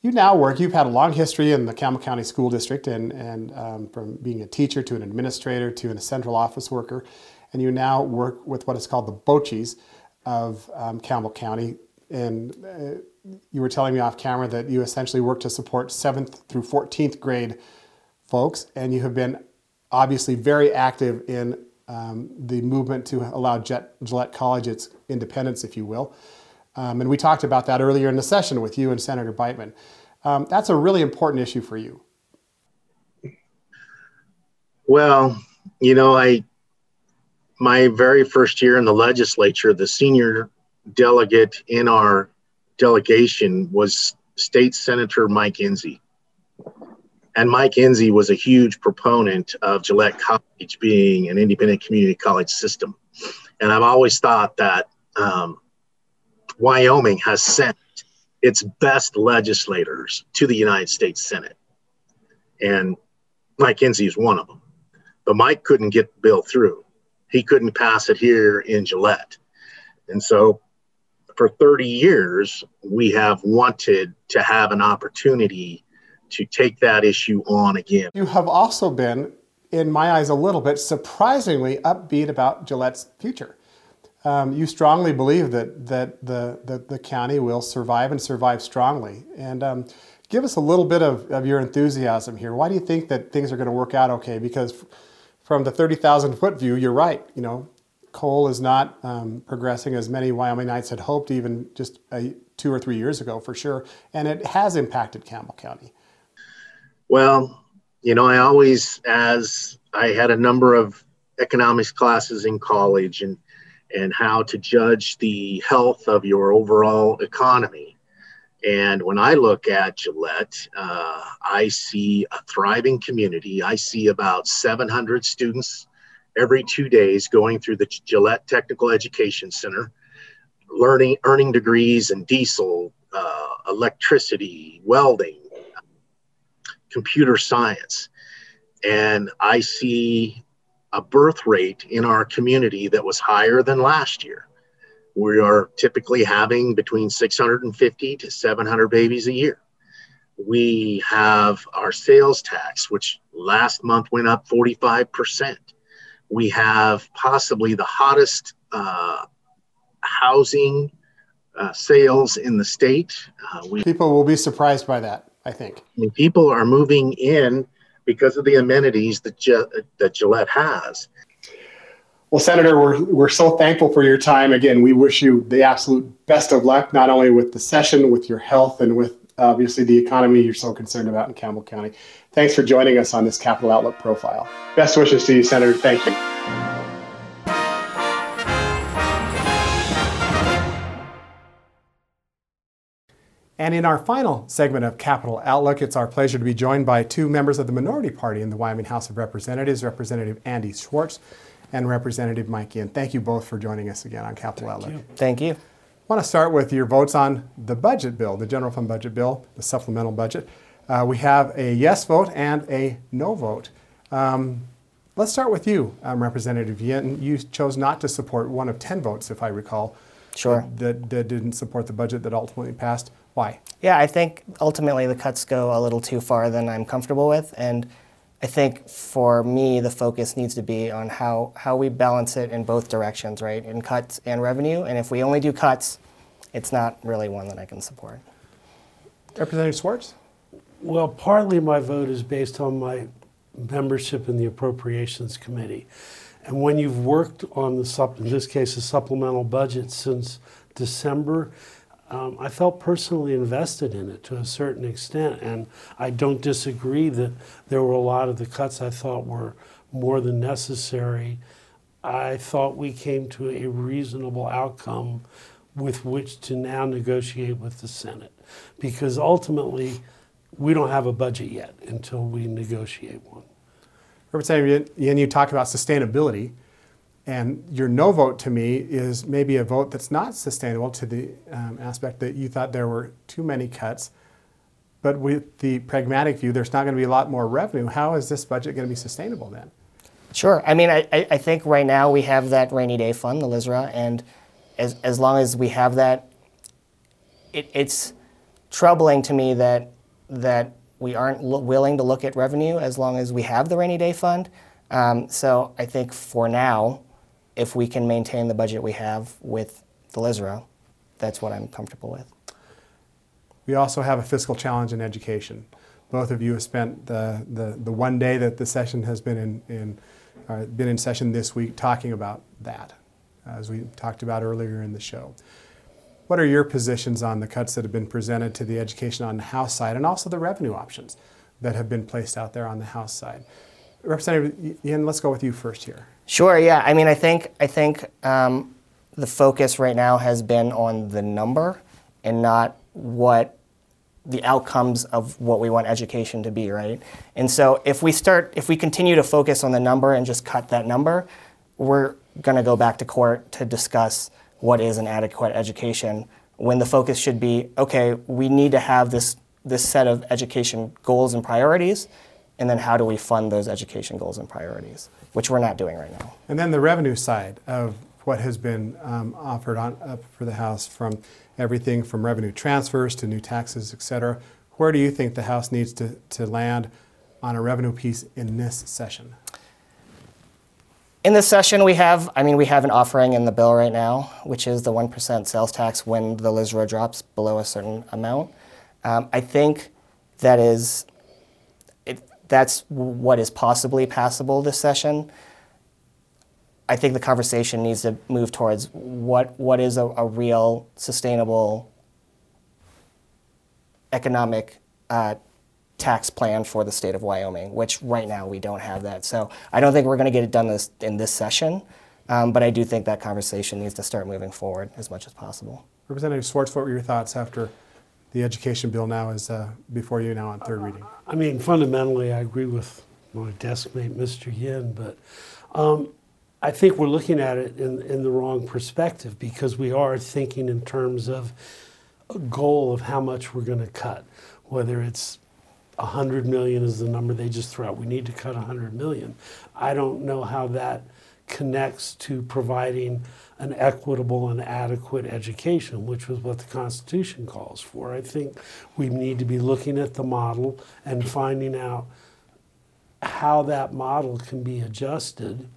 you now work, you've had a long history in the Campbell County School District and, and um, from being a teacher to an administrator to a central office worker. And you now work with what is called the BOCES of um, Campbell County. And uh, you were telling me off camera that you essentially work to support 7th through 14th grade folks. And you have been obviously very active in um, the movement to allow Jet, Gillette College its independence, if you will. Um, and we talked about that earlier in the session with you and Senator Biteman. Um, that's a really important issue for you. Well, you know, I my very first year in the legislature, the senior delegate in our delegation was State Senator Mike Enzi. And Mike Enzi was a huge proponent of Gillette College being an independent community college system. And I've always thought that um, Wyoming has sent its best legislators to the United States Senate. And Mike Enzi is one of them. But Mike couldn't get the bill through. He couldn't pass it here in Gillette. And so for 30 years, we have wanted to have an opportunity to take that issue on again. You have also been, in my eyes, a little bit surprisingly upbeat about Gillette's future um, you strongly believe that that the, the, the county will survive and survive strongly. And um, give us a little bit of, of your enthusiasm here. Why do you think that things are going to work out okay? Because from the 30,000 foot view, you're right. You know, coal is not um, progressing as many Wyomingites had hoped even just a, two or three years ago, for sure. And it has impacted Campbell County. Well, you know, I always, as I had a number of economics classes in college and and how to judge the health of your overall economy. And when I look at Gillette, uh, I see a thriving community. I see about 700 students every two days going through the Gillette Technical Education Center, learning, earning degrees in diesel, uh, electricity, welding, computer science. And I see a birth rate in our community that was higher than last year. We are typically having between 650 to 700 babies a year. We have our sales tax, which last month went up 45%. We have possibly the hottest uh, housing uh, sales in the state. Uh, we, people will be surprised by that, I think. I mean, people are moving in because of the amenities that, that Gillette has. Well, Senator, we're, we're so thankful for your time. Again, we wish you the absolute best of luck, not only with the session, with your health, and with obviously the economy you're so concerned about in Campbell County. Thanks for joining us on this Capital Outlook profile. Best wishes to you, Senator. Thank you. And in our final segment of Capital Outlook, it's our pleasure to be joined by two members of the minority party in the Wyoming House of Representatives, Representative Andy Schwartz and Representative Mike Yin. Thank you both for joining us again on Capital Thank Outlook. You. Thank you. I want to start with your votes on the budget bill, the general fund budget bill, the supplemental budget. Uh, we have a yes vote and a no vote. Um, let's start with you, um, Representative Yin. You chose not to support one of 10 votes, if I recall. Sure. That, that didn't support the budget that ultimately passed. Why? Yeah, I think ultimately the cuts go a little too far than I'm comfortable with. And I think for me, the focus needs to be on how, how we balance it in both directions, right? In cuts and revenue. And if we only do cuts, it's not really one that I can support. Representative Schwartz? Well, partly my vote is based on my membership in the Appropriations Committee. And when you've worked on the, sup- in this case, a supplemental budget since December, um, I felt personally invested in it to a certain extent, and I don't disagree that there were a lot of the cuts I thought were more than necessary. I thought we came to a reasonable outcome with which to now negotiate with the Senate, because ultimately we don't have a budget yet until we negotiate one. Representative Yin, you talk about sustainability. And your no vote to me is maybe a vote that's not sustainable to the um, aspect that you thought there were too many cuts. But with the pragmatic view, there's not going to be a lot more revenue. How is this budget going to be sustainable then? Sure. I mean, I, I think right now we have that rainy day fund, the LISRA, and as, as long as we have that, it, it's troubling to me that, that we aren't lo- willing to look at revenue as long as we have the rainy day fund. Um, so I think for now, if we can maintain the budget we have with the LISRA, that's what I'm comfortable with. We also have a fiscal challenge in education. Both of you have spent the, the, the one day that the session has been in, in uh, been in session this week talking about that, as we talked about earlier in the show. What are your positions on the cuts that have been presented to the education on the House side and also the revenue options that have been placed out there on the House side? Representative Yin, let's go with you first here. Sure. Yeah. I mean, I think I think um, the focus right now has been on the number and not what the outcomes of what we want education to be, right? And so if we start, if we continue to focus on the number and just cut that number, we're going to go back to court to discuss what is an adequate education when the focus should be okay we need to have this this set of education goals and priorities and then how do we fund those education goals and priorities which we're not doing right now and then the revenue side of what has been um, offered on up for the house from everything from revenue transfers to new taxes et cetera where do you think the house needs to, to land on a revenue piece in this session in this session, we have, I mean, we have an offering in the bill right now, which is the 1% sales tax when the LISRA drops below a certain amount. Um, I think that is, that's what is possibly passable this session. I think the conversation needs to move towards what, what is a, a real, sustainable economic uh, tax plan for the state of Wyoming, which right now we don't have that. So I don't think we're going to get it done this, in this session, um, but I do think that conversation needs to start moving forward as much as possible. Representative Schwartz, what were your thoughts after the education bill now is uh, before you now on third reading? I mean, fundamentally, I agree with my desk mate, Mr. Yin, but um, I think we're looking at it in, in the wrong perspective because we are thinking in terms of a goal of how much we're going to cut, whether it's 100 million is the number they just threw out. We need to cut 100 million. I don't know how that connects to providing an equitable and adequate education, which was what the Constitution calls for. I think we need to be looking at the model and finding out how that model can be adjusted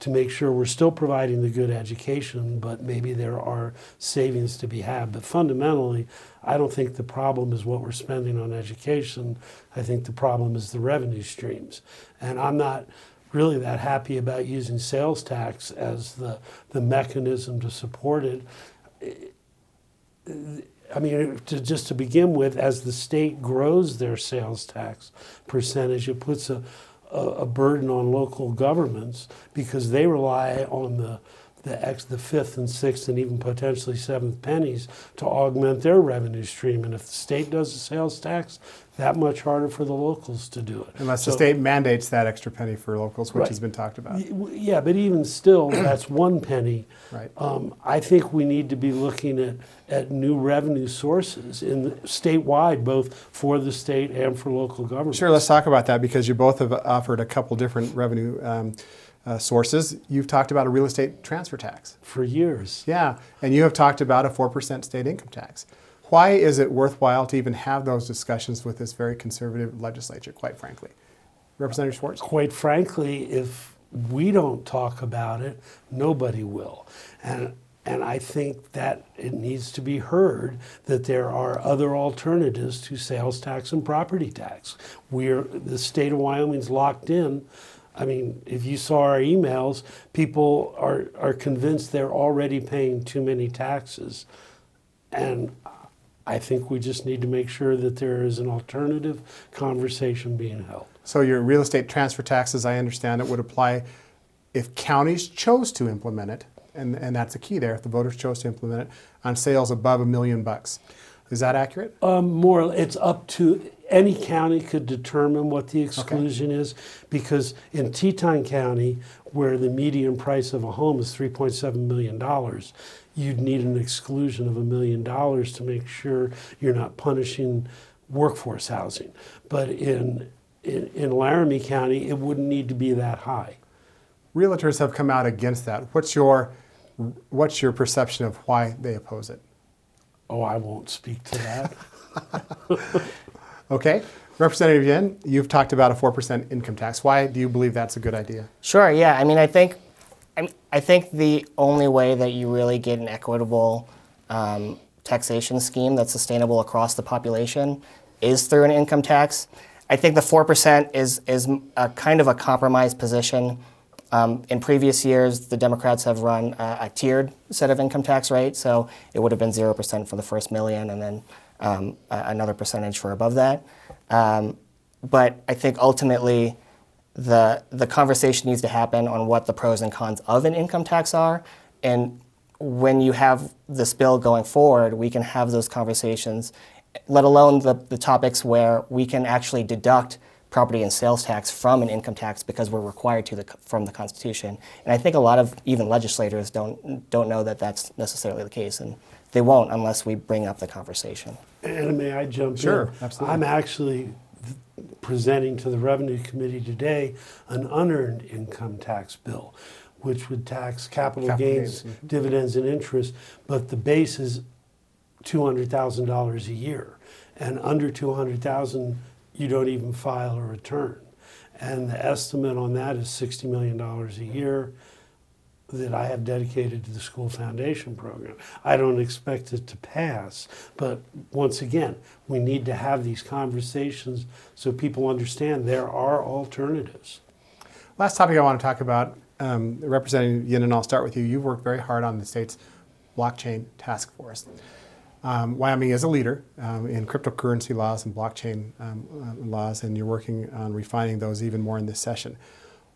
to make sure we're still providing the good education, but maybe there are savings to be had. But fundamentally, I don't think the problem is what we're spending on education. I think the problem is the revenue streams. And I'm not really that happy about using sales tax as the, the mechanism to support it. I mean, to, just to begin with, as the state grows their sales tax percentage, it puts a, a, a burden on local governments because they rely on the the X, the fifth and sixth and even potentially seventh pennies to augment their revenue stream. And if the state does a sales tax, that much harder for the locals to do it. Unless so, the state mandates that extra penny for locals, which right. has been talked about. Yeah, but even still, that's one penny. Right. Um, I think we need to be looking at, at new revenue sources in the, statewide, both for the state and for local governments. Sure, let's talk about that because you both have offered a couple different revenue. Um, uh, sources. You've talked about a real estate transfer tax. For years. Yeah, and you have talked about a 4% state income tax. Why is it worthwhile to even have those discussions with this very conservative legislature, quite frankly? Representative Schwartz? Quite frankly, if we don't talk about it, nobody will. And and I think that it needs to be heard that there are other alternatives to sales tax and property tax. We're the state of Wyoming's locked in I mean, if you saw our emails, people are, are convinced they're already paying too many taxes. And I think we just need to make sure that there is an alternative conversation being held. So, your real estate transfer taxes, I understand it, would apply if counties chose to implement it, and, and that's the key there, if the voters chose to implement it, on sales above a million bucks. Is that accurate? Um, more, it's up to any county could determine what the exclusion okay. is because in Teton County, where the median price of a home is $3.7 million, you'd need an exclusion of a million dollars to make sure you're not punishing workforce housing. But in, in, in Laramie County, it wouldn't need to be that high. Realtors have come out against that. What's your, what's your perception of why they oppose it? Oh, I won't speak to that. Okay. Representative Yin, you've talked about a 4% income tax. Why do you believe that's a good idea? Sure, yeah. I mean, I think, I, think the only way that you really get an equitable um, taxation scheme that's sustainable across the population is through an income tax. I think the 4% is, is a kind of a compromise position. Um, in previous years, the Democrats have run a, a, tiered set of income tax rates, so it would have been 0% for the first million and then um, another percentage for above that. Um, but I think ultimately the, the conversation needs to happen on what the pros and cons of an income tax are. And when you have this bill going forward, we can have those conversations, let alone the, the topics where we can actually deduct property and sales tax from an income tax because we're required to the, from the Constitution. And I think a lot of even legislators don't, don't know that that's necessarily the case. And they won't unless we bring up the conversation. And may I jump sure, in? Sure, absolutely. I'm actually presenting to the Revenue Committee today an unearned income tax bill, which would tax capital, capital gains, gains. Mm-hmm. dividends, and interest, but the base is $200,000 a year. And under 200,000, you don't even file a return. And the estimate on that is $60 million a year that I have dedicated to the school foundation program. I don't expect it to pass, but once again, we need to have these conversations so people understand there are alternatives. Last topic I want to talk about, um, Representative Yin, and I'll start with you. You've worked very hard on the state's blockchain task force. Um, Wyoming is a leader um, in cryptocurrency laws and blockchain um, uh, laws, and you're working on refining those even more in this session.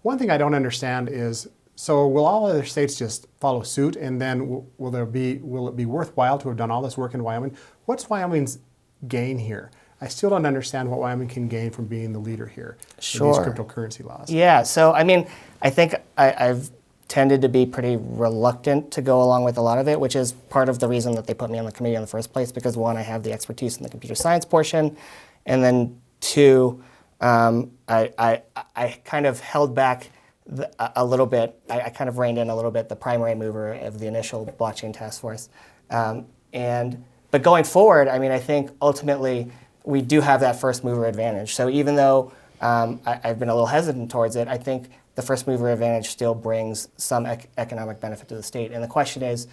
One thing I don't understand is so will all other states just follow suit, and then will there be will it be worthwhile to have done all this work in Wyoming? What's Wyoming's gain here? I still don't understand what Wyoming can gain from being the leader here Sure. in these cryptocurrency laws. Yeah, so I mean, I think I, I've tended to be pretty reluctant to go along with a lot of it, which is part of the reason that they put me on the committee in the first place. Because one, I have the expertise in the computer science portion, and then two, um, I, I, I kind of held back the, a, little bit. I, I kind of reined in a little bit the primary mover of the initial blockchain task force, um, and but going forward, I mean, I think ultimately we do have that first mover advantage. So even though um, I, I've been a little hesitant towards it, I think the first mover advantage still brings some ec- economic benefit to the state. And the question is,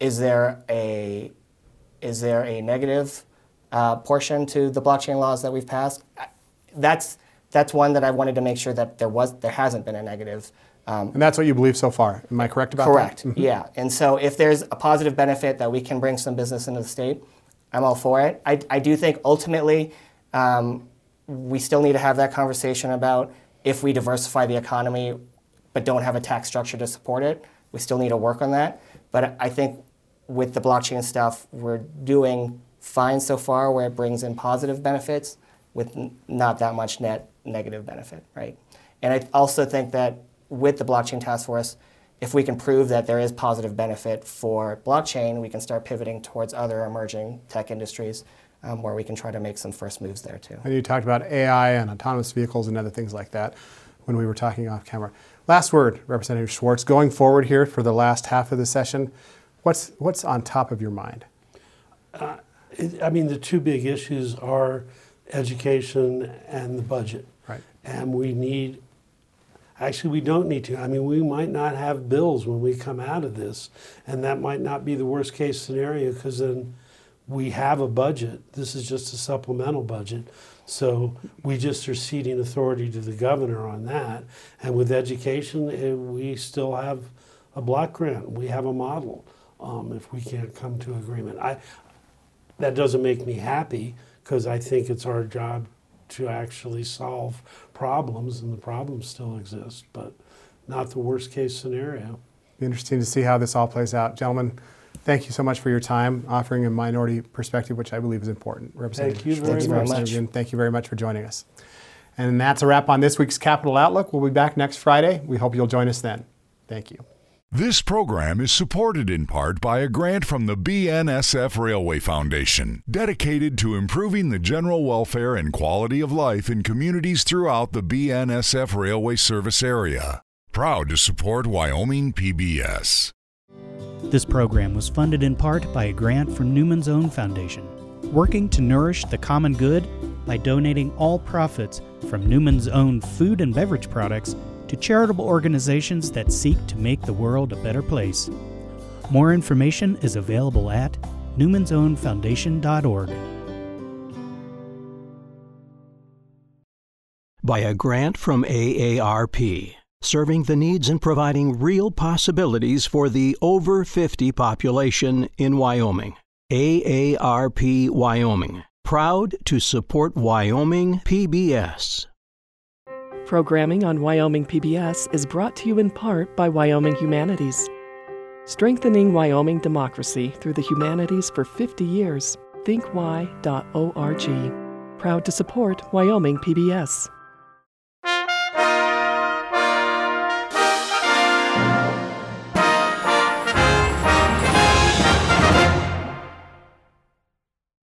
is there a is there a negative uh, portion to the blockchain laws that we've passed? That's that's one that I wanted to make sure that there was there hasn't been a negative. Um, And that's what you believe so far. Am I correct about Correct. that? Correct. Yeah. And so if there's a positive benefit that we can bring some business into the state, I'm all for it. I, I do think ultimately um, we still need to have that conversation about if we diversify the economy but don't have a tax structure to support it, we still need to work on that. But I think with the blockchain stuff, we're doing fine so far where it brings in positive benefits with not that much net negative benefit, right? And I also think that with the blockchain task force, if we can prove that there is positive benefit for blockchain, we can start pivoting towards other emerging tech industries um, where we can try to make some first moves there too. And you talked about AI and autonomous vehicles and other things like that when we were talking off camera. Last word, Representative Schwartz. Going forward here for the last half of the session, what's what's on top of your mind? It, I mean, the two big issues are education and the budget. Right. And we need, actually, we don't need to. I mean, we might not have bills when we come out of this, and that might not be the worst case scenario because then we have a budget. This is just a supplemental budget. So we just are ceding authority to the governor on that. And with education, eh, we still have a block grant. We have a model um, if we can't come to agreement. I, that doesn't make me happy because I think it's our job to actually solve problems, and the problems still exist, but not the worst case scenario. Be interesting to see how this all plays out. Gentlemen, thank you so much for your time, offering a minority perspective, which I believe is important. Representative you very much. Yin, Thank you very much for joining us. And that's a wrap on this week's Capital Outlook. We'll be back next Friday. We hope you'll join us then. Thank you. This program is supported in part by a grant from the BNSF Railway Foundation, dedicated to improving the general welfare and quality of life in communities throughout the BNSF Railway service area. Proud to support Wyoming PBS. This program was funded in part by a grant from Newman's Own Foundation, working to nourish the common good by donating all profits from Newman's Own food and beverage products to charitable organizations that seek to make the world a better place. More information is available at newmansownfoundation.org. by a grant from AARP, serving the needs and providing real possibilities for the over 50 population in Wyoming. AARP Wyoming, proud to support Wyoming PBS. Programming on Wyoming PBS is brought to you in part by Wyoming Humanities. Strengthening Wyoming democracy through the humanities for 50 years. ThinkWY.org. Proud to support Wyoming PBS.